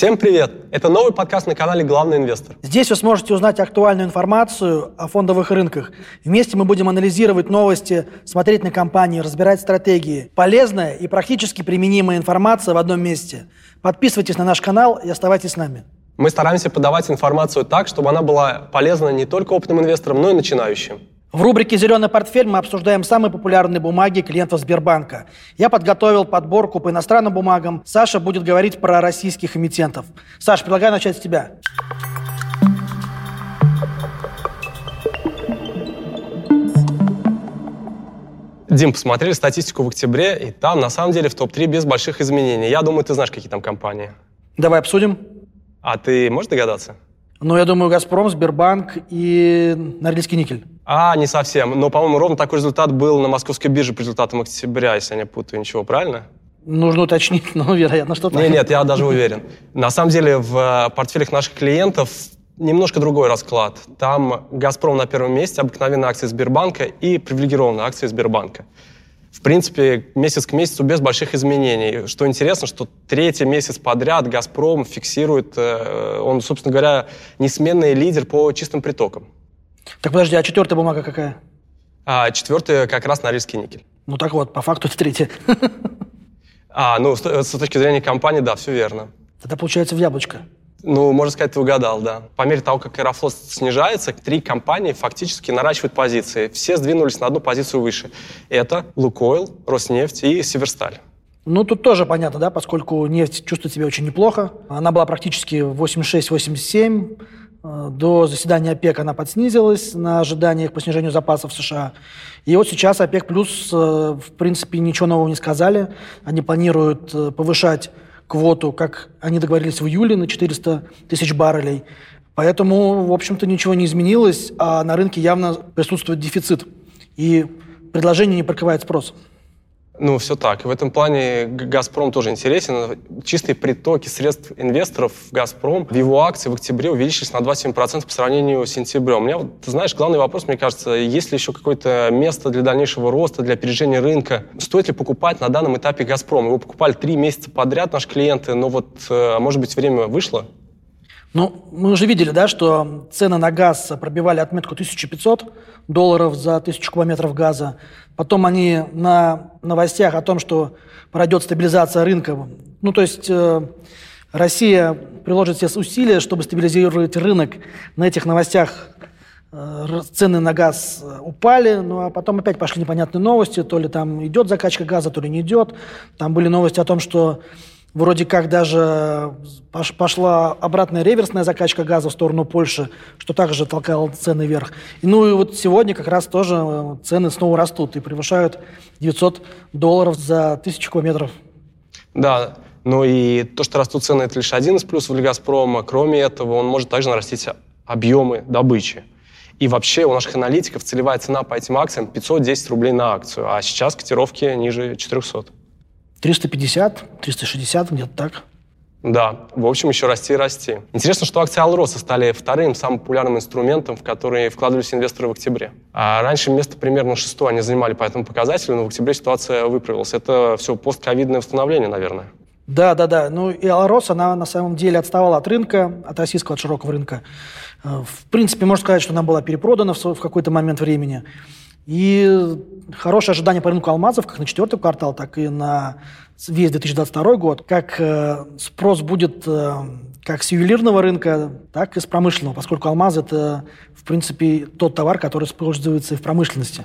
Всем привет! Это новый подкаст на канале «Главный инвестор». Здесь вы сможете узнать актуальную информацию о фондовых рынках. Вместе мы будем анализировать новости, смотреть на компании, разбирать стратегии. Полезная и практически применимая информация в одном месте. Подписывайтесь на наш канал и оставайтесь с нами. Мы стараемся подавать информацию так, чтобы она была полезна не только опытным инвесторам, но и начинающим. В рубрике «Зеленый портфель» мы обсуждаем самые популярные бумаги клиентов Сбербанка. Я подготовил подборку по иностранным бумагам. Саша будет говорить про российских эмитентов. Саша, предлагаю начать с тебя. Дим, посмотрели статистику в октябре, и там на самом деле в топ-3 без больших изменений. Я думаю, ты знаешь, какие там компании. Давай обсудим. А ты можешь догадаться? Ну, я думаю, «Газпром», «Сбербанк» и «Норильский никель». А, не совсем. Но, по-моему, ровно такой результат был на московской бирже по результатам октября, если я не путаю. Ничего, правильно? Нужно уточнить, но, вероятно, что так. Нет, нет, я даже уверен. На самом деле, в э, портфелях наших клиентов немножко другой расклад. Там «Газпром» на первом месте, обыкновенные акции Сбербанка и привилегированные акции Сбербанка в принципе, месяц к месяцу без больших изменений. Что интересно, что третий месяц подряд «Газпром» фиксирует, э, он, собственно говоря, несменный лидер по чистым притокам. Так подожди, а четвертая бумага какая? А четвертая как раз Норильский никель. Ну так вот, по факту это третья. А, ну, с, с точки зрения компании, да, все верно. Тогда получается в яблочко. Ну, можно сказать, ты угадал, да. По мере того, как Аэрофлот снижается, три компании фактически наращивают позиции. Все сдвинулись на одну позицию выше. Это Лукойл, Роснефть и Северсталь. Ну, тут тоже понятно, да, поскольку нефть чувствует себя очень неплохо. Она была практически 86-87. Э, до заседания ОПЕК она подснизилась на ожиданиях по снижению запасов США. И вот сейчас ОПЕК плюс, э, в принципе, ничего нового не сказали. Они планируют э, повышать квоту, как они договорились в июле на 400 тысяч баррелей. Поэтому, в общем-то, ничего не изменилось, а на рынке явно присутствует дефицит. И предложение не прикрывает спрос. Ну, все так. И в этом плане «Газпром» тоже интересен. Чистые притоки средств инвесторов в «Газпром» в его акции в октябре увеличились на 27% по сравнению с сентябрем. У меня, вот, ты знаешь, главный вопрос, мне кажется, есть ли еще какое-то место для дальнейшего роста, для опережения рынка? Стоит ли покупать на данном этапе «Газпром»? Его покупали три месяца подряд наши клиенты, но вот, э, может быть, время вышло? Ну, мы уже видели, да, что цены на газ пробивали отметку 1500 долларов за тысячу кубометров газа. Потом они на новостях о том, что пройдет стабилизация рынка. Ну, то есть э, Россия приложит все усилия, чтобы стабилизировать рынок. На этих новостях э, цены на газ упали, ну а потом опять пошли непонятные новости, то ли там идет закачка газа, то ли не идет. Там были новости о том, что Вроде как даже пошла обратная реверсная закачка газа в сторону Польши, что также толкало цены вверх. Ну и вот сегодня как раз тоже э, цены снова растут и превышают 900 долларов за тысячу километров. Да, но и то, что растут цены, это лишь один из плюсов для «Газпрома». Кроме этого, он может также нарастить объемы добычи. И вообще у наших аналитиков целевая цена по этим акциям 510 рублей на акцию, а сейчас котировки ниже 400. 350, 360, где-то так. Да, в общем, еще расти и расти. Интересно, что акции Алроса стали вторым самым популярным инструментом, в который вкладывались инвесторы в октябре. А раньше место примерно шестое они занимали по этому показателю, но в октябре ситуация выправилась. Это все постковидное восстановление, наверное. Да, да, да. Ну и Алрос, она на самом деле отставала от рынка, от российского, от широкого рынка. Э, в принципе, можно сказать, что она была перепродана в какой-то момент времени. И хорошее ожидание по рынку алмазов как на четвертый квартал, так и на весь 2022 год, как э, спрос будет э, как с ювелирного рынка, так и с промышленного, поскольку алмаз – это, в принципе, тот товар, который используется и в промышленности.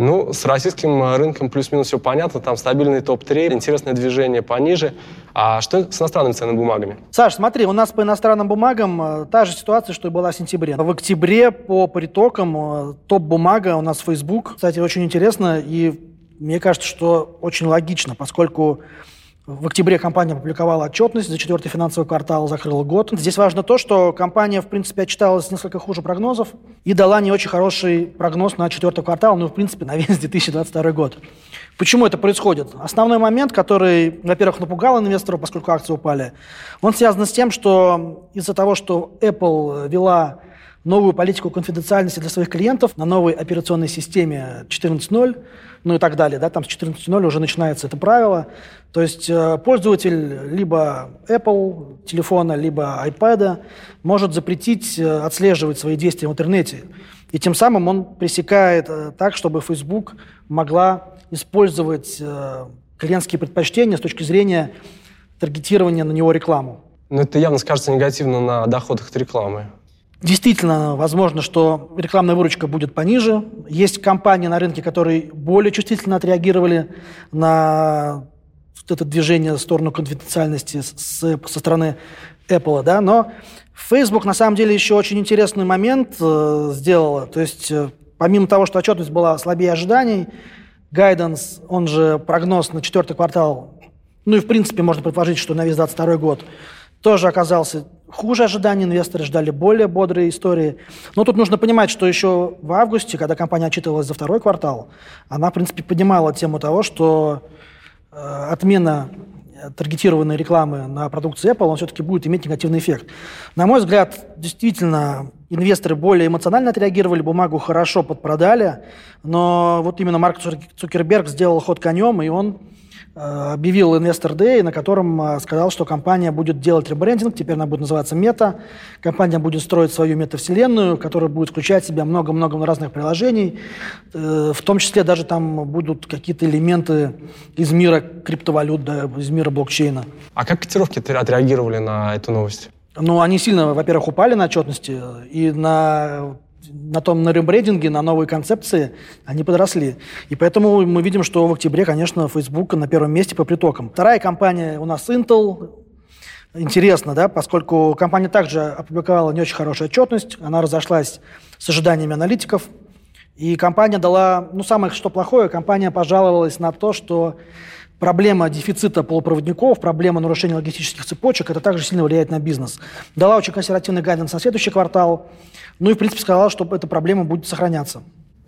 Ну, с российским э, рынком плюс-минус все понятно. Там стабильный топ-3, интересное движение пониже. А что с иностранными ценными бумагами? Саш, смотри, у нас по иностранным бумагам э, та же ситуация, что и была в сентябре. В октябре по притокам э, топ-бумага у нас Facebook. Кстати, очень интересно и мне кажется, что очень логично, поскольку в октябре компания опубликовала отчетность за четвертый финансовый квартал, закрыла год. Здесь важно то, что компания, в принципе, отчиталась несколько хуже прогнозов и дала не очень хороший прогноз на четвертый квартал, ну, в принципе, на весь 2022 год. Почему это происходит? Основной момент, который, во-первых, напугал инвесторов, поскольку акции упали, он связан с тем, что из-за того, что Apple вела новую политику конфиденциальности для своих клиентов на новой операционной системе 14.0, ну и так далее. Да? Там с 14.0 уже начинается это правило. То есть э, пользователь либо Apple телефона, либо iPad может запретить э, отслеживать свои действия в интернете. И тем самым он пресекает э, так, чтобы Facebook могла использовать клиентские предпочтения с точки зрения таргетирования на него рекламу. Но это явно скажется негативно на доходах от рекламы. Действительно, возможно, что рекламная выручка будет пониже. Есть компании на рынке, которые более чувствительно отреагировали на это движение в сторону конфиденциальности с, со стороны Apple, да, но Facebook на самом деле еще очень интересный момент э, сделала. То есть э, помимо того, что отчетность была слабее ожиданий, гайденс, он же прогноз на четвертый квартал, ну и в принципе можно предположить, что на весь 22 год тоже оказался хуже ожиданий, инвесторы ждали более бодрые истории. Но тут нужно понимать, что еще в августе, когда компания отчитывалась за второй квартал, она, в принципе, поднимала тему того, что э, отмена таргетированной рекламы на продукцию Apple, он все-таки будет иметь негативный эффект. На мой взгляд, действительно, инвесторы более эмоционально отреагировали, бумагу хорошо подпродали, но вот именно Марк Цукерберг сделал ход конем, и он Э, объявил Investor Day, на котором э, сказал, что компания будет делать ребрендинг, теперь она будет называться Мета. Компания будет строить свою метавселенную, которая будет включать в себя много-много разных приложений. Э, в том числе даже там будут какие-то элементы из мира криптовалют, да, из мира блокчейна. А как котировки отреагировали на эту новость? Ну, они сильно, во-первых, упали на отчетности и на на том, на ребрендинге, на новой концепции они подросли. И поэтому мы видим, что в октябре, конечно, Facebook на первом месте по притокам. Вторая компания у нас Intel. Интересно, да, поскольку компания также опубликовала не очень хорошую отчетность, она разошлась с ожиданиями аналитиков, и компания дала, ну, самое что плохое, компания пожаловалась на то, что проблема дефицита полупроводников, проблема нарушения логистических цепочек, это также сильно влияет на бизнес. Дала очень консервативный гайденс на следующий квартал. Ну и, в принципе, сказала, что эта проблема будет сохраняться.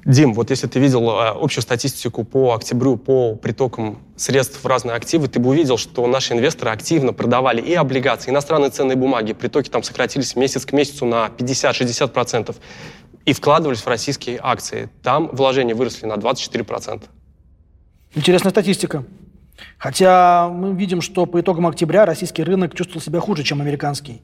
Дим, вот если ты видел э, общую статистику по октябрю по притокам средств в разные активы, ты бы увидел, что наши инвесторы активно продавали и облигации, и иностранные ценные бумаги. Притоки там сократились месяц к месяцу на 50-60%. И вкладывались в российские акции. Там вложения выросли на 24%. Интересная статистика. Хотя мы видим, что по итогам октября российский рынок чувствовал себя хуже, чем американский.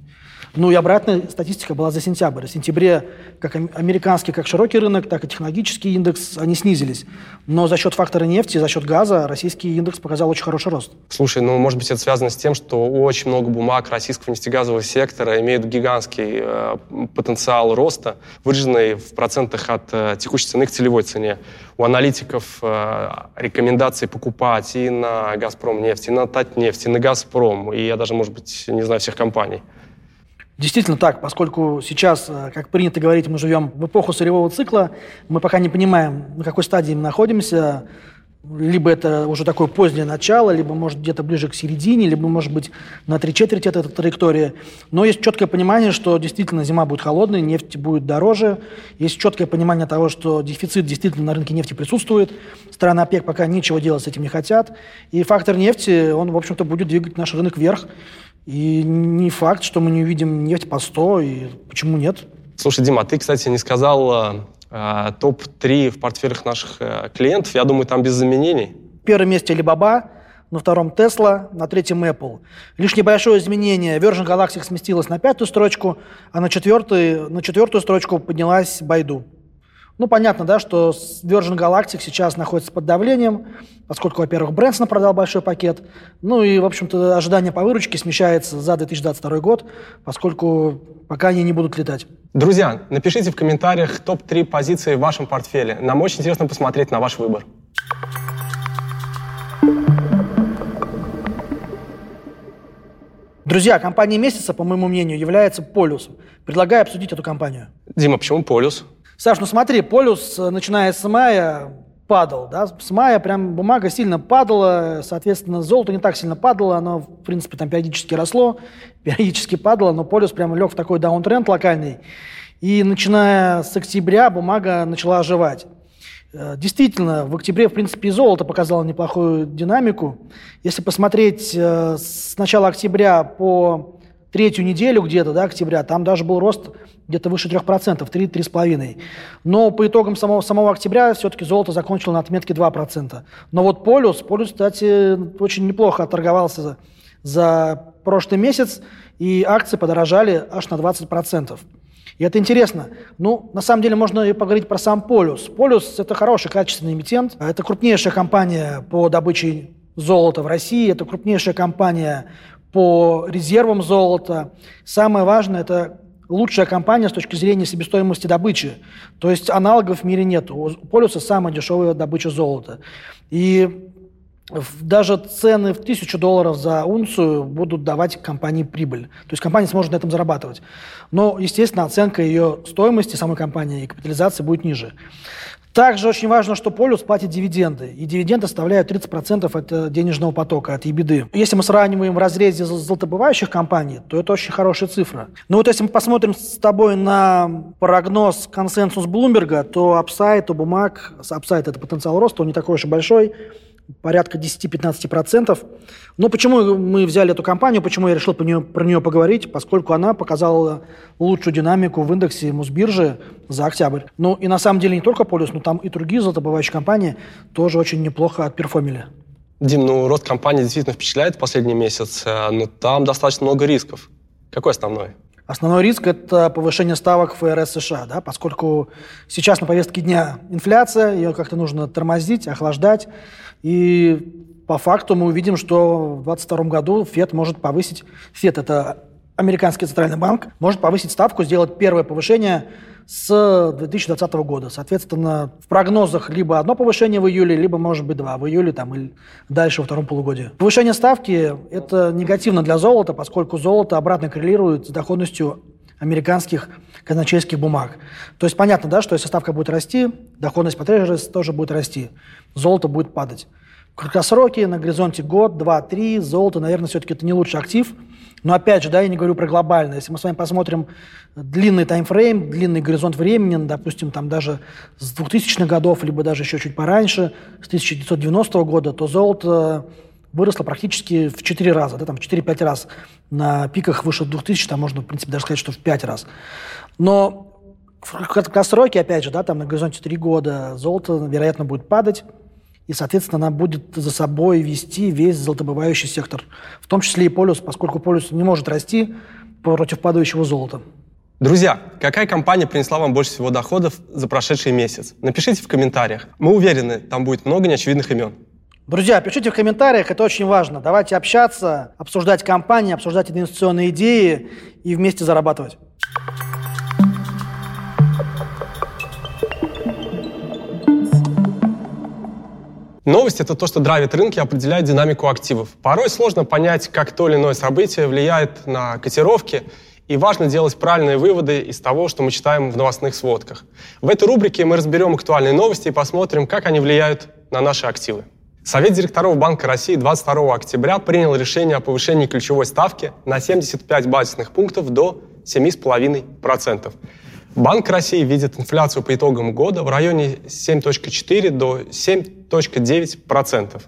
Ну и обратная статистика была за сентябрь. В сентябре как американский, как широкий рынок, так и технологический индекс, они снизились. Но за счет фактора нефти, за счет газа российский индекс показал очень хороший рост. Слушай, ну может быть это связано с тем, что очень много бумаг российского нефтегазового сектора имеют гигантский э, потенциал роста, выраженный в процентах от э, текущей цены к целевой цене. У аналитиков э, рекомендации покупать и на «Газпром» нефть, и на «Татнефть», и на «Газпром», и я даже, может быть, не знаю всех компаний. Действительно так, поскольку сейчас, э, как принято говорить, мы живем в эпоху сырьевого цикла, мы пока не понимаем, на какой стадии мы находимся, либо это уже такое позднее начало, либо, может, где-то ближе к середине, либо, может быть, на три четверти этой траектории. Но есть четкое понимание, что действительно зима будет холодной, нефть будет дороже. Есть четкое понимание того, что дефицит действительно на рынке нефти присутствует. Страны ОПЕК пока ничего делать с этим не хотят. И фактор нефти, он, в общем-то, будет двигать наш рынок вверх. И не факт, что мы не увидим нефть по 100, и почему нет? Слушай, Дима, а ты, кстати, не сказал э, топ-3 в портфелях наших э, клиентов. Я думаю, там без заменений. В первом месте Alibaba, на втором Tesla, на третьем Apple. Лишь небольшое изменение. Virgin Galactic сместилась на пятую строчку, а на, четвертую, на четвертую строчку поднялась Baidu. Ну, понятно, да, что Virgin Galactic сейчас находится под давлением, поскольку, во-первых, Брэнсон продал большой пакет, ну и, в общем-то, ожидание по выручке смещается за 2022 год, поскольку пока они не будут летать. Друзья, напишите в комментариях топ-3 позиции в вашем портфеле. Нам очень интересно посмотреть на ваш выбор. Друзья, компания месяца, по моему мнению, является Полюс. Предлагаю обсудить эту компанию. Дима, почему Полюс? Саш, ну смотри, полюс, э, начиная с мая, падал. Да? С мая прям бумага сильно падала, соответственно, золото не так сильно падало, оно, в принципе, там периодически росло, периодически падало, но полюс прямо лег в такой даунтренд локальный. И начиная с октября бумага начала оживать. Э, действительно, в октябре, в принципе, и золото показало неплохую динамику. Если посмотреть э, с начала октября по третью неделю где-то, да, октября, там даже был рост где-то выше 3%, 3-3,5%. Но по итогам самого, самого октября все-таки золото закончило на отметке 2%. Но вот полюс, полюс, кстати, очень неплохо отторговался за, за прошлый месяц, и акции подорожали аж на 20%. И это интересно. Ну, на самом деле, можно и поговорить про сам Полюс. Полюс – это хороший, качественный эмитент. Это крупнейшая компания по добыче золота в России. Это крупнейшая компания по резервам золота. Самое важное – это лучшая компания с точки зрения себестоимости добычи. То есть аналогов в мире нет. У Полюса самая дешевая добыча золота. И даже цены в тысячу долларов за унцию будут давать компании прибыль. То есть компания сможет на этом зарабатывать. Но, естественно, оценка ее стоимости самой компании и капитализации будет ниже. Также очень важно, что полюс платит дивиденды. И дивиденды составляют 30% от э, денежного потока, от EBD. Если мы сравниваем в разрезе золотобывающих компаний, то это очень хорошая цифра. Но вот если мы посмотрим с тобой на прогноз консенсус Блумберга, то апсайт у бумаг, апсайт это потенциал роста, он не такой уж и большой, порядка 10-15%. Но почему мы взяли эту компанию, почему я решил про нее, про нее поговорить? Поскольку она показала лучшую динамику в индексе Мосбиржи за октябрь. Ну и на самом деле не только Полюс, но там и другие золотобывающие компании тоже очень неплохо отперформили. Дим, ну рост компании действительно впечатляет в последний месяц, э, но там достаточно много рисков. Какой основной? Основной риск – это повышение ставок ФРС США, да, поскольку сейчас на повестке дня инфляция, ее как-то нужно тормозить, охлаждать. И по факту мы увидим, что в 2022 году ФЕД может повысить, ФЕД – это американский центральный банк, может повысить ставку, сделать первое повышение с 2020 года. Соответственно, в прогнозах либо одно повышение в июле, либо, может быть, два в июле там, или дальше во втором полугодии. Повышение ставки – это негативно для золота, поскольку золото обратно коррелирует с доходностью американских казначейских бумаг. То есть понятно, да, что если ставка будет расти, доходность по трежерис тоже будет расти, золото будет падать. В на горизонте год, два, три, золото, наверное, все-таки это не лучший актив – но опять же, да, я не говорю про глобальное. Если мы с вами посмотрим длинный таймфрейм, длинный горизонт времени, допустим, там даже с 2000-х годов, либо даже еще чуть пораньше, с 1990 года, то золото выросло практически в 4 раза, да, там в 4-5 раз. На пиках выше 2000, там можно, в принципе, даже сказать, что в 5 раз. Но в краткосроке, опять же, да, там на горизонте 3 года золото, вероятно, будет падать и, соответственно, она будет за собой вести весь золотобывающий сектор, в том числе и полюс, поскольку полюс не может расти против падающего золота. Друзья, какая компания принесла вам больше всего доходов за прошедший месяц? Напишите в комментариях. Мы уверены, там будет много неочевидных имен. Друзья, пишите в комментариях, это очень важно. Давайте общаться, обсуждать компании, обсуждать инвестиционные идеи и вместе зарабатывать. Новость – это то, что драйвит рынки определяет динамику активов. Порой сложно понять, как то или иное событие влияет на котировки, и важно делать правильные выводы из того, что мы читаем в новостных сводках. В этой рубрике мы разберем актуальные новости и посмотрим, как они влияют на наши активы. Совет директоров Банка России 22 октября принял решение о повышении ключевой ставки на 75 базисных пунктов до 7,5%. Банк России видит инфляцию по итогам года в районе 7.4 до 7.9%.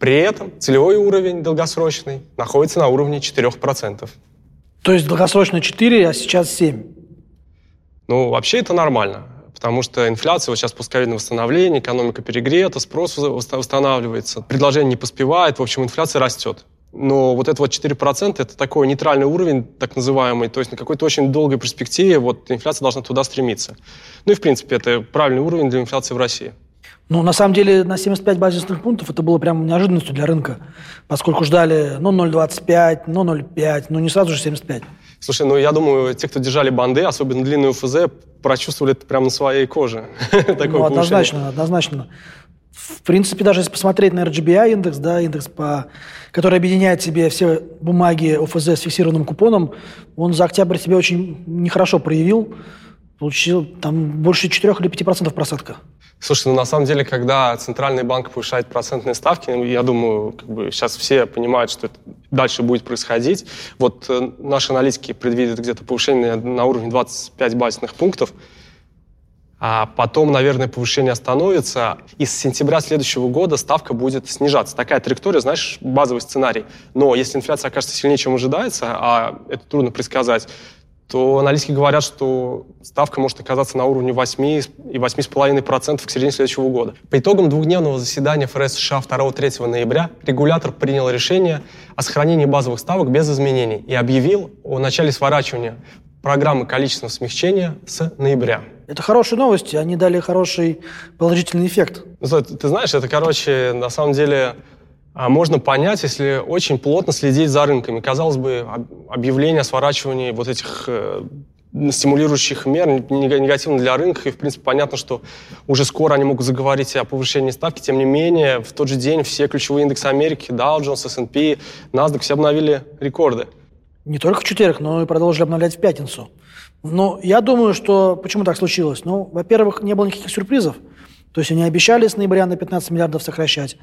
При этом целевой уровень долгосрочный находится на уровне 4%. То есть долгосрочно 4, а сейчас 7? Ну, вообще это нормально, потому что инфляция вот сейчас пускай на восстановление, экономика перегрета, спрос восстанавливается, предложение не поспевает, в общем, инфляция растет. Но вот это вот 4% это такой нейтральный уровень, так называемый, то есть на какой-то очень долгой перспективе вот инфляция должна туда стремиться. Ну и в принципе это правильный уровень для инфляции в России. Ну, на самом деле, на 75 базисных пунктов это было прям неожиданностью для рынка, поскольку ждали, ну, 0,25, ну, 0,5, ну, не сразу же 75. Слушай, ну, я думаю, те, кто держали банды, особенно длинные УФЗ, прочувствовали это прямо на своей коже. ну, однозначно, однозначно. В принципе, даже если посмотреть на RGBI индекс, да, индекс, по, который объединяет себе все бумаги ОФЗ с фиксированным купоном, он за октябрь себя очень нехорошо проявил. Получил там больше 4 или 5% просадка. Слушай, ну на самом деле, когда Центральный банк повышает процентные ставки, ну, я думаю, как бы сейчас все понимают, что это дальше будет происходить. Вот э, наши аналитики предвидят где-то повышение на уровне 25 базисных пунктов. а потом, наверное, повышение остановится, и с сентября следующего года ставка будет снижаться. Такая траектория, знаешь, базовый сценарий. Но если инфляция окажется сильнее, чем ожидается, а это трудно предсказать, то аналитики говорят, что ставка может оказаться на уровне 8 и 8,5% к середине следующего года. По итогам двухдневного заседания ФРС США 2-3 ноября регулятор принял решение о сохранении базовых ставок без изменений и объявил о начале сворачивания программы количественного смягчения с ноября. Это хорошие новости, они дали хороший положительный эффект. Ты, ты знаешь, это, короче, на самом деле можно понять, если очень плотно следить за рынками. Казалось бы, объявление о сворачивании вот этих э, стимулирующих мер негативно для рынка, и, в принципе, понятно, что уже скоро они могут заговорить о повышении ставки. Тем не менее, в тот же день все ключевые индексы Америки, Dow Jones, S&P, NASDAQ, все обновили рекорды. Не только в четверг, но и продолжили обновлять в пятницу. Но я думаю, что почему так случилось? Ну, во-первых, не было никаких сюрпризов. То есть они обещали с ноября на 15 миллиардов сокращать.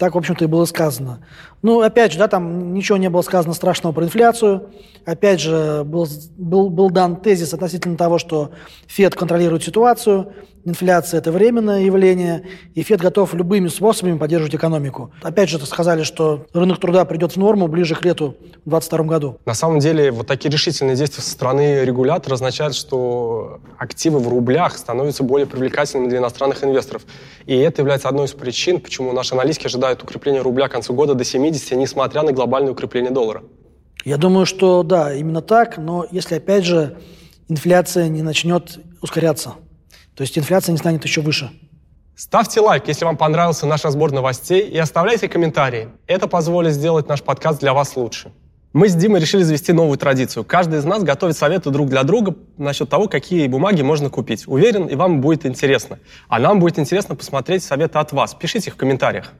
Так, в общем-то, и было сказано. Ну, опять же, да, там ничего не было сказано страшного про инфляцию. Опять же, был, был, был дан тезис относительно того, что ФЕД контролирует ситуацию, инфляция – это временное явление, и ФЕД готов любыми способами поддерживать экономику. Опять же, сказали, что рынок труда придет в норму ближе к лету в 2022 году. На самом деле, вот такие решительные действия со стороны регулятора означают, что активы в рублях становятся более привлекательными для иностранных инвесторов. И это является одной из причин, почему наши аналитики ожидают ожидают укрепления рубля к концу года до 70, несмотря на глобальное укрепление доллара. Я думаю, что да, именно так, но если, опять же, инфляция не начнет ускоряться, то есть инфляция не станет еще выше. Ставьте лайк, если вам понравился наш разбор новостей, и оставляйте комментарии. Это позволит сделать наш подкаст для вас лучше. Мы с Димой решили завести новую традицию. Каждый из нас готовит советы друг для друга насчет того, какие бумаги можно купить. Уверен, и вам будет интересно. А нам будет интересно посмотреть советы от вас. Пишите их в комментариях.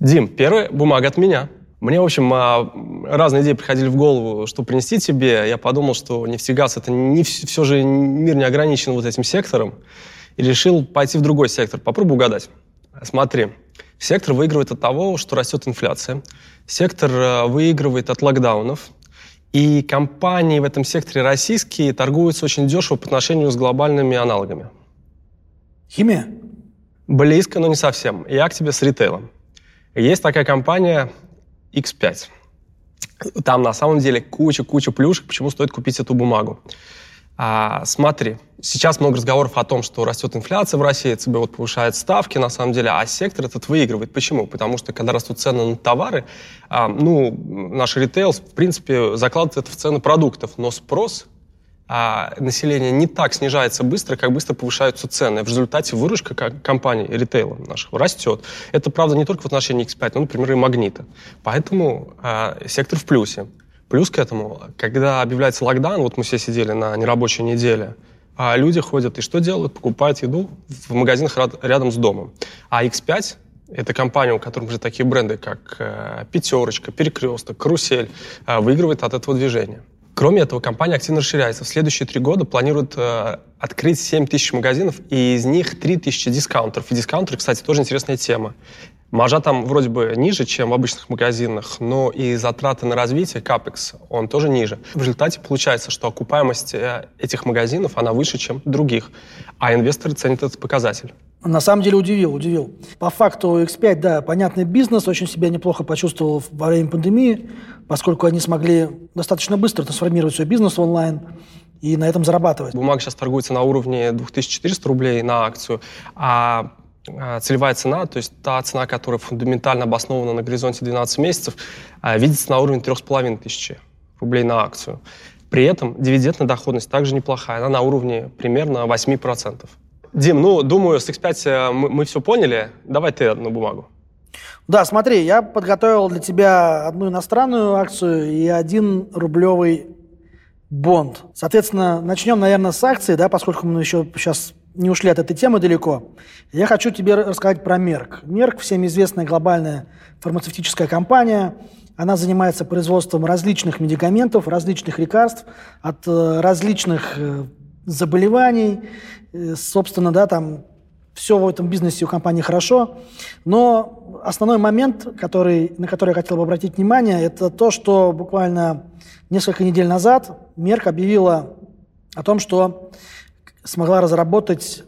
Дим, первая бумага от меня. Мне, в общем, а, разные идеи приходили в голову, что принести тебе. Я подумал, что нефтегаз — это не все же мир не ограничен вот этим сектором. И решил пойти в другой сектор. Попробуй угадать. Смотри, сектор выигрывает от того, что растет инфляция. Сектор э, выигрывает от локдаунов. И компании в этом секторе российские торгуются очень дешево по отношению с глобальными аналогами. Химия? Близко, но не совсем. Я к тебе с ритейлом. Есть такая компания X5. Там на самом деле куча-куча плюшек, почему стоит купить эту бумагу. А, смотри, сейчас много разговоров о том, что растет инфляция в России, ЦБ вот повышает ставки, на самом деле, а сектор этот выигрывает. Почему? Потому что, когда растут цены на товары, а, ну, наш ритейл, в принципе, закладывает это в цены продуктов, но спрос а население не так снижается быстро, как быстро повышаются цены. В результате выручка компаний ритейла нашего растет. Это, правда, не только в отношении X5, но, например, и Магнита. Поэтому а, сектор в плюсе. Плюс к этому, когда объявляется локдаун, вот мы все сидели на нерабочей неделе, а люди ходят и что делают? Покупают еду в магазинах рядом с домом. А X5 это компания, у которой уже такие бренды, как э, Пятерочка, Перекресток, Карусель, э, выигрывает от этого движения. Кроме этого, компания активно расширяется. В следующие три года планирует э, открыть 7 тысяч магазинов, и из них 3 тысячи дискаунтеров. И дискаунтеры, кстати, тоже интересная тема. Маржа там вроде бы ниже, чем в обычных магазинах, но и затраты на развитие, капекс, он тоже ниже. В результате получается, что окупаемость э, этих магазинов, она выше, чем других, а инвесторы ценят этот показатель. На самом деле удивил, удивил. По факту X5, да, понятный бизнес, очень себя неплохо почувствовал во время пандемии, поскольку они смогли достаточно быстро трансформировать свой бизнес в онлайн и на этом зарабатывать. Бумага сейчас торгуется на уровне 2400 рублей на акцию, а а, целевая цена, то есть та цена, которая фундаментально обоснована на горизонте 12 месяцев, а, видится на уровне 3500 рублей на акцию. При этом дивидендная доходность также неплохая, она на уровне примерно 8%. Дим, ну, думаю, с X5 э, мы, мы все поняли. Давай ты одну бумагу. Да, смотри, я подготовил для тебя одну иностранную акцию и один рублевый бонд. Соответственно, начнем, наверное, с акции, да, поскольку мы еще сейчас не ушли от этой темы далеко, я хочу тебе рассказать про Мерк. Мерк, всем известная глобальная фармацевтическая компания. Она занимается производством различных медикаментов, различных лекарств от э, различных э, заболеваний. Э, собственно, да, там все в этом бизнесе у компании хорошо, но основной момент, который, на который я хотел бы обратить внимание, это то, что буквально несколько недель назад Мерк объявила о том, что смогла разработать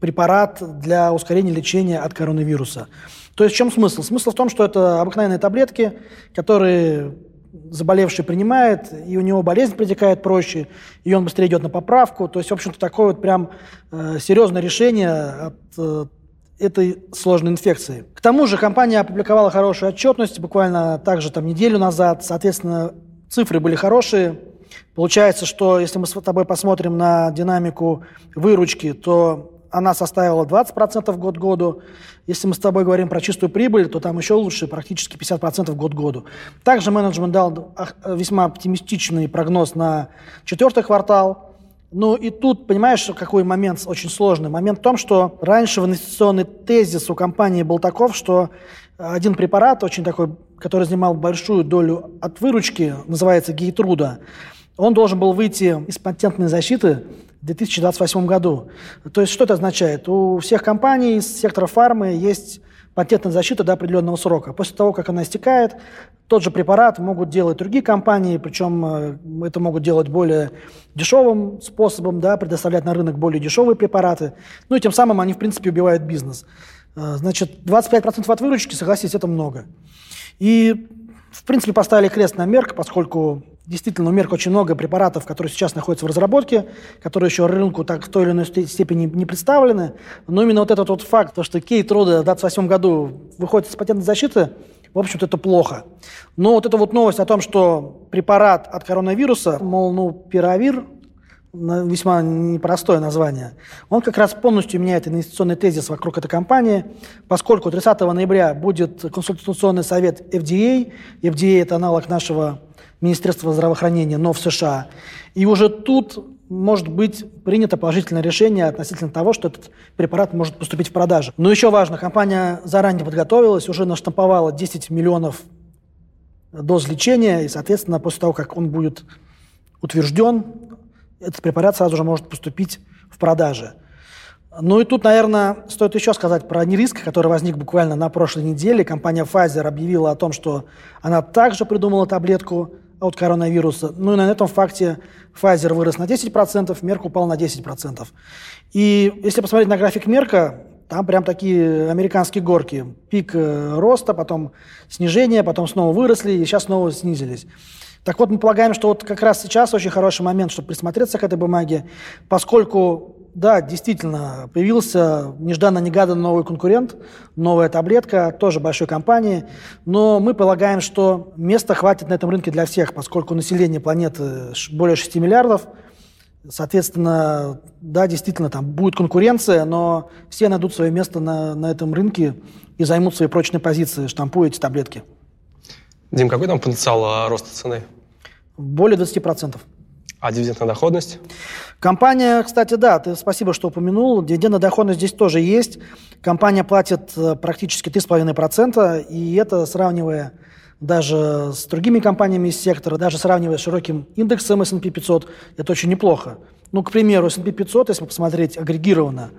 препарат для ускорения лечения от коронавируса. То есть в чем смысл? Смысл в том, что это обыкновенные таблетки, которые заболевший принимает, и у него болезнь протекает проще, и он быстрее идет на поправку. То есть, в общем-то, такое вот прям э, серьезное решение от э, этой сложной инфекции. К тому же компания опубликовала хорошую отчетность буквально также там неделю назад. Соответственно, цифры были хорошие. Получается, что если мы с тобой посмотрим на динамику выручки, то она составила 20% год году. Если мы с тобой говорим про чистую прибыль, то там еще лучше, практически 50% год году. Также менеджмент дал весьма оптимистичный прогноз на четвертый квартал. Ну и тут, понимаешь, какой момент очень сложный? Момент в том, что раньше инвестиционный тезис у компании был таков, что один препарат, очень такой, который занимал большую долю от выручки, называется гейтруда, он должен был выйти из патентной защиты в 2028 году. То есть что это означает? У всех компаний из сектора фармы есть патентная защита до определенного срока. После того, как она истекает, тот же препарат могут делать другие компании, причем э, это могут делать более дешевым способом, да, предоставлять на рынок более дешевые препараты. Ну и тем самым они, в принципе, убивают бизнес. Э, значит, 25% от выручки, согласитесь, это много. И, в принципе, поставили крест на мерк, поскольку Действительно, у Мерк очень много препаратов, которые сейчас находятся в разработке, которые еще рынку так в той или иной степени не представлены. Но именно вот этот вот факт, то, что Кейт Рода в 2028 году выходит из патентной защиты, в общем-то, это плохо. Но вот эта вот новость о том, что препарат от коронавируса, мол, ну, пиравир, весьма непростое название, он как раз полностью меняет инвестиционный тезис вокруг этой компании, поскольку 30 ноября будет консультационный совет FDA. FDA – это аналог нашего Министерства здравоохранения, но в США. И уже тут может быть принято положительное решение относительно того, что этот препарат может поступить в продажу. Но еще важно, компания заранее подготовилась, уже наштамповала 10 миллионов доз лечения, и, соответственно, после того, как он будет утвержден, этот препарат сразу же может поступить в продаже. Ну и тут, наверное, стоит еще сказать про нериск, который возник буквально на прошлой неделе. Компания Pfizer объявила о том, что она также придумала таблетку от коронавируса. Ну и на этом факте Pfizer вырос на 10%, Мерк упал на 10%. И если посмотреть на график Мерка, там прям такие американские горки. Пик э, роста, потом снижение, потом снова выросли, и сейчас снова снизились. Так вот, мы полагаем, что вот как раз сейчас очень хороший момент, чтобы присмотреться к этой бумаге, поскольку да, действительно, появился нежданно-негаданно новый конкурент, новая таблетка, тоже большой компании, но мы полагаем, что места хватит на этом рынке для всех, поскольку население планеты более 6 миллиардов, соответственно, да, действительно, там будет конкуренция, но все найдут свое место на, на этом рынке и займут свои прочные позиции, штампуя эти таблетки. Дим, какой там потенциал а, роста цены? Более 20%. А дивидендная доходность? Компания, кстати, да, ты спасибо, что упомянул. Дивидендная доходность здесь тоже есть. Компания платит э, практически 3,5%, и это, сравнивая даже с другими компаниями из сектора, даже сравнивая с широким индексом S&P 500, это очень неплохо. Ну, к примеру, S&P 500, если посмотреть агрегированно,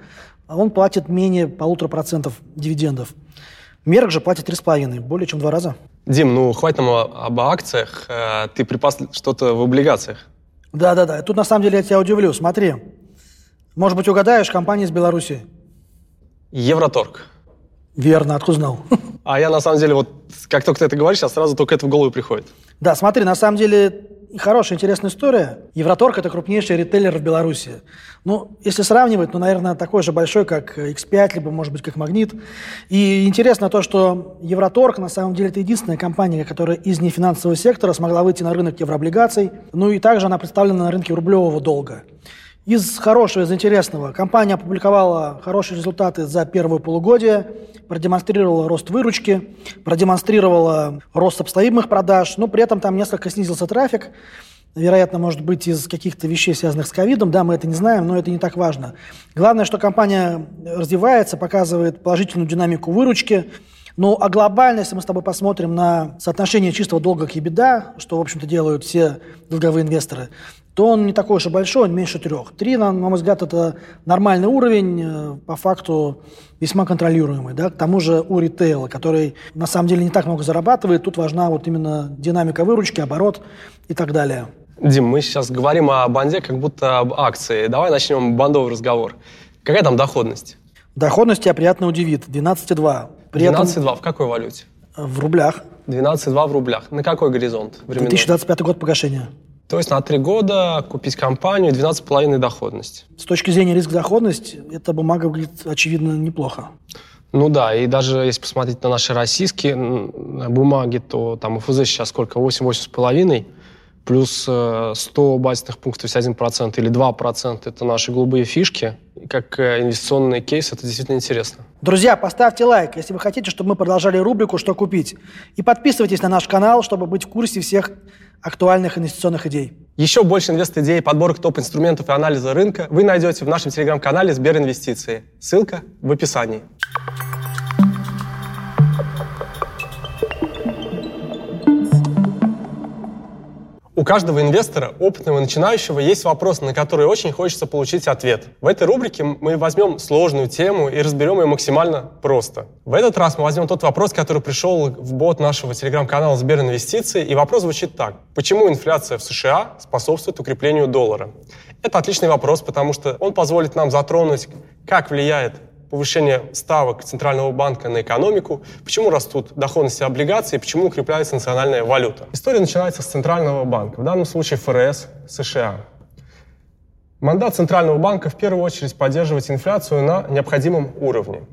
он платит менее полутора процентов дивидендов. Мерк же платит 3,5, более чем в два раза. Дим, ну хватит нам об акциях. Э, ты припас что-то в облигациях. Да-да-да. Тут на самом деле я тебя удивлю. Смотри. Может быть, угадаешь, компания из Беларуси? Евроторг. Верно, откуда знал? А я на самом деле, вот как только ты это говоришь, сейчас сразу только это в голову приходит. Да, смотри, на самом деле хорошая, интересная история. Евроторг – это крупнейший ритейлер в Беларуси. Ну, если сравнивать, ну, наверное, такой же большой, как X5, либо, может быть, как Магнит. И интересно то, что Евроторг, на самом деле, это единственная компания, которая из нефинансового сектора смогла выйти на рынок еврооблигаций. Ну, и также она представлена на рынке рублевого долга. Из хорошего, из интересного. Компания опубликовала хорошие результаты за первое полугодие, продемонстрировала рост выручки, продемонстрировала рост обстоимых продаж, но при этом там несколько снизился трафик. Вероятно, может быть, из каких-то вещей, связанных с ковидом. Да, мы это не знаем, но это не так важно. Главное, что компания развивается, показывает положительную динамику выручки. Ну, а глобально, если мы с тобой посмотрим на соотношение чистого долга к EBITDA, что, в общем-то, делают все долговые инвесторы, то он не такой уж и большой, он меньше трех. Три, на, на мой взгляд, это нормальный уровень, э, по факту весьма контролируемый. Да? К тому же у ритейла, который на самом деле не так много зарабатывает, тут важна вот именно динамика выручки, оборот и так далее. Дим, мы сейчас говорим о банде как будто об акции. Давай начнем бандовый разговор. Какая там доходность? Доходность тебя приятно удивит. 12,2. При 12,2 этом... в какой валюте? В рублях. 12,2 в рублях. На какой горизонт временной? 2025 год погашения. То есть на три года купить компанию 12,5 доходность. С точки зрения риск-доходность, эта бумага выглядит, очевидно, неплохо. Ну да, и даже если посмотреть на наши российские бумаги, то там УФЗ сейчас сколько? 8-8,5 плюс 100 э, базисных пунктов, есть 1% или 2% – это наши голубые фишки. Как э, инвестиционный кейс это действительно интересно. Друзья, поставьте лайк, если вы хотите, чтобы мы продолжали рубрику «Что купить?». И подписывайтесь на наш канал, чтобы быть в курсе всех актуальных инвестиционных идей. Еще больше инвест-идей, подборок топ-инструментов и анализа рынка вы найдете в нашем телеграм-канале Сберинвестиции. Ссылка в описании. У каждого инвестора, опытного и начинающего, есть вопрос, на который очень хочется получить ответ. В этой рубрике мы возьмем сложную тему и разберем ее максимально просто. В этот раз мы возьмем тот вопрос, который пришел в бот нашего телеграм-канала Сберинвестиции, и вопрос звучит так. Почему инфляция в США способствует укреплению доллара? Это отличный вопрос, потому что он позволит нам затронуть, как влияет повышение ставок Центрального банка на экономику, почему растут доходности облигаций, почему укрепляется национальная валюта. История начинается с Центрального банка, в данном случае ФРС США. Мандат Центрального банка в первую очередь поддерживать инфляцию на необходимом уровне.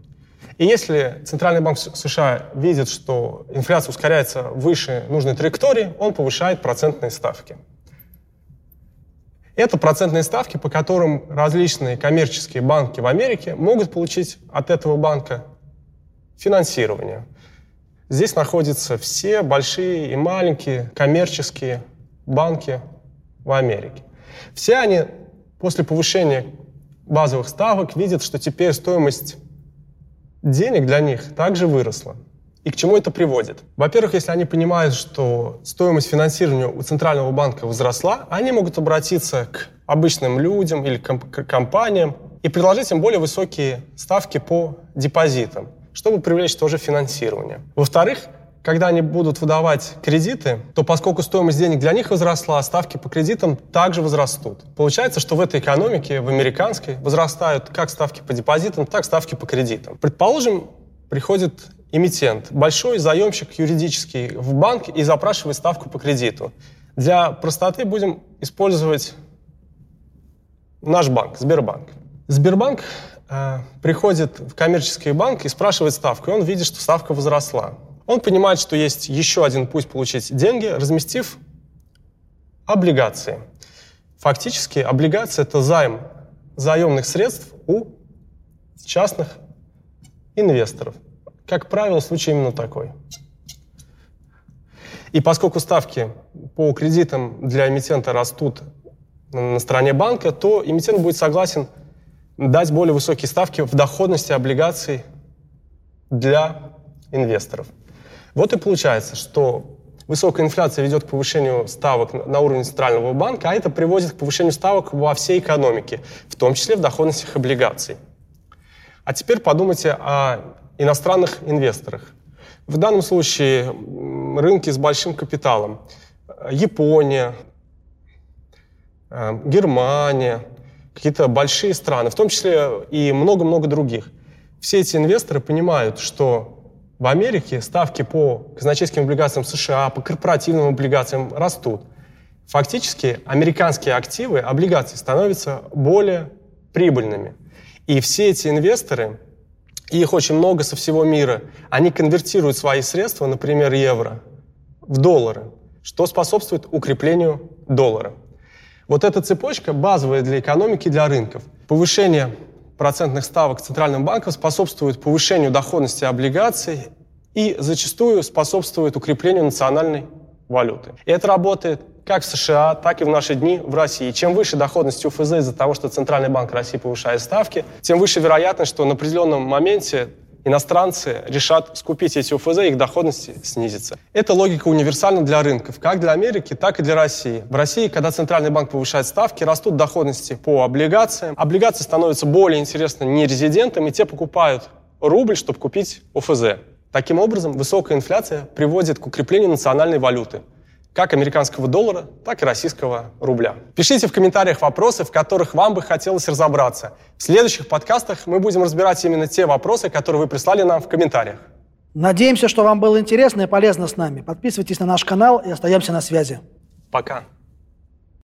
И если Центральный банк США видит, что инфляция ускоряется выше нужной траектории, он повышает процентные ставки. Это процентные ставки, по которым различные коммерческие банки в Америке могут получить от этого банка финансирование. Здесь находятся все большие и маленькие коммерческие банки в Америке. Все они после повышения базовых ставок видят, что теперь стоимость денег для них также выросла. И к чему это приводит? Во-первых, если они понимают, что стоимость финансирования у Центрального банка возросла, они могут обратиться к обычным людям или к компаниям и предложить им более высокие ставки по депозитам, чтобы привлечь тоже финансирование. Во-вторых, когда они будут выдавать кредиты, то поскольку стоимость денег для них возросла, ставки по кредитам также возрастут. Получается, что в этой экономике, в американской, возрастают как ставки по депозитам, так ставки по кредитам. Предположим, приходит эмитент, большой заемщик юридический в банк и запрашивает ставку по кредиту. Для простоты будем использовать наш банк, Сбербанк. Сбербанк э, приходит в коммерческий банк и спрашивает ставку, и он видит, что ставка возросла. Он понимает, что есть еще один путь получить деньги, разместив облигации. Фактически облигация – это займ заемных средств у частных инвесторов. Как правило, случай именно такой. И поскольку ставки по кредитам для эмитента растут на стороне банка, то эмитент будет согласен дать более высокие ставки в доходности облигаций для инвесторов. Вот и получается, что высокая инфляция ведет к повышению ставок на уровне центрального банка, а это приводит к повышению ставок во всей экономике, в том числе в доходностях облигаций. А теперь подумайте о иностранных инвесторах. В данном случае рынки с большим капиталом. Япония, э, Германия, какие-то большие страны, в том числе и много-много других. Все эти инвесторы понимают, что в Америке ставки по казначейским облигациям США, по корпоративным облигациям растут. Фактически американские активы, облигации становятся более прибыльными. И все эти инвесторы, и их очень много со всего мира, они конвертируют свои средства, например, евро, в доллары, что способствует укреплению доллара. Вот эта цепочка базовая для экономики, для рынков. Повышение процентных ставок Центральным банком способствует повышению доходности облигаций и зачастую способствует укреплению национальной валюты. И это работает как в США, так и в наши дни в России. Чем выше доходность УФЗ из-за того, что Центральный банк России повышает ставки, тем выше вероятность, что на определенном моменте иностранцы решат скупить эти ОФЗ, их доходность снизится. Эта логика универсальна для рынков, как для Америки, так и для России. В России, когда Центральный банк повышает ставки, растут доходности по облигациям. Облигации становятся более интересны нерезидентам, и те покупают рубль, чтобы купить ОФЗ. Таким образом, высокая инфляция приводит к укреплению национальной валюты – как американского доллара, так и российского рубля. Пишите в комментариях вопросы, в которых вам бы хотелось разобраться. В следующих подкастах мы будем разбирать именно те вопросы, которые вы прислали нам в комментариях. Надеемся, что вам было интересно и полезно с нами. Подписывайтесь на наш канал и остаемся на связи. Пока.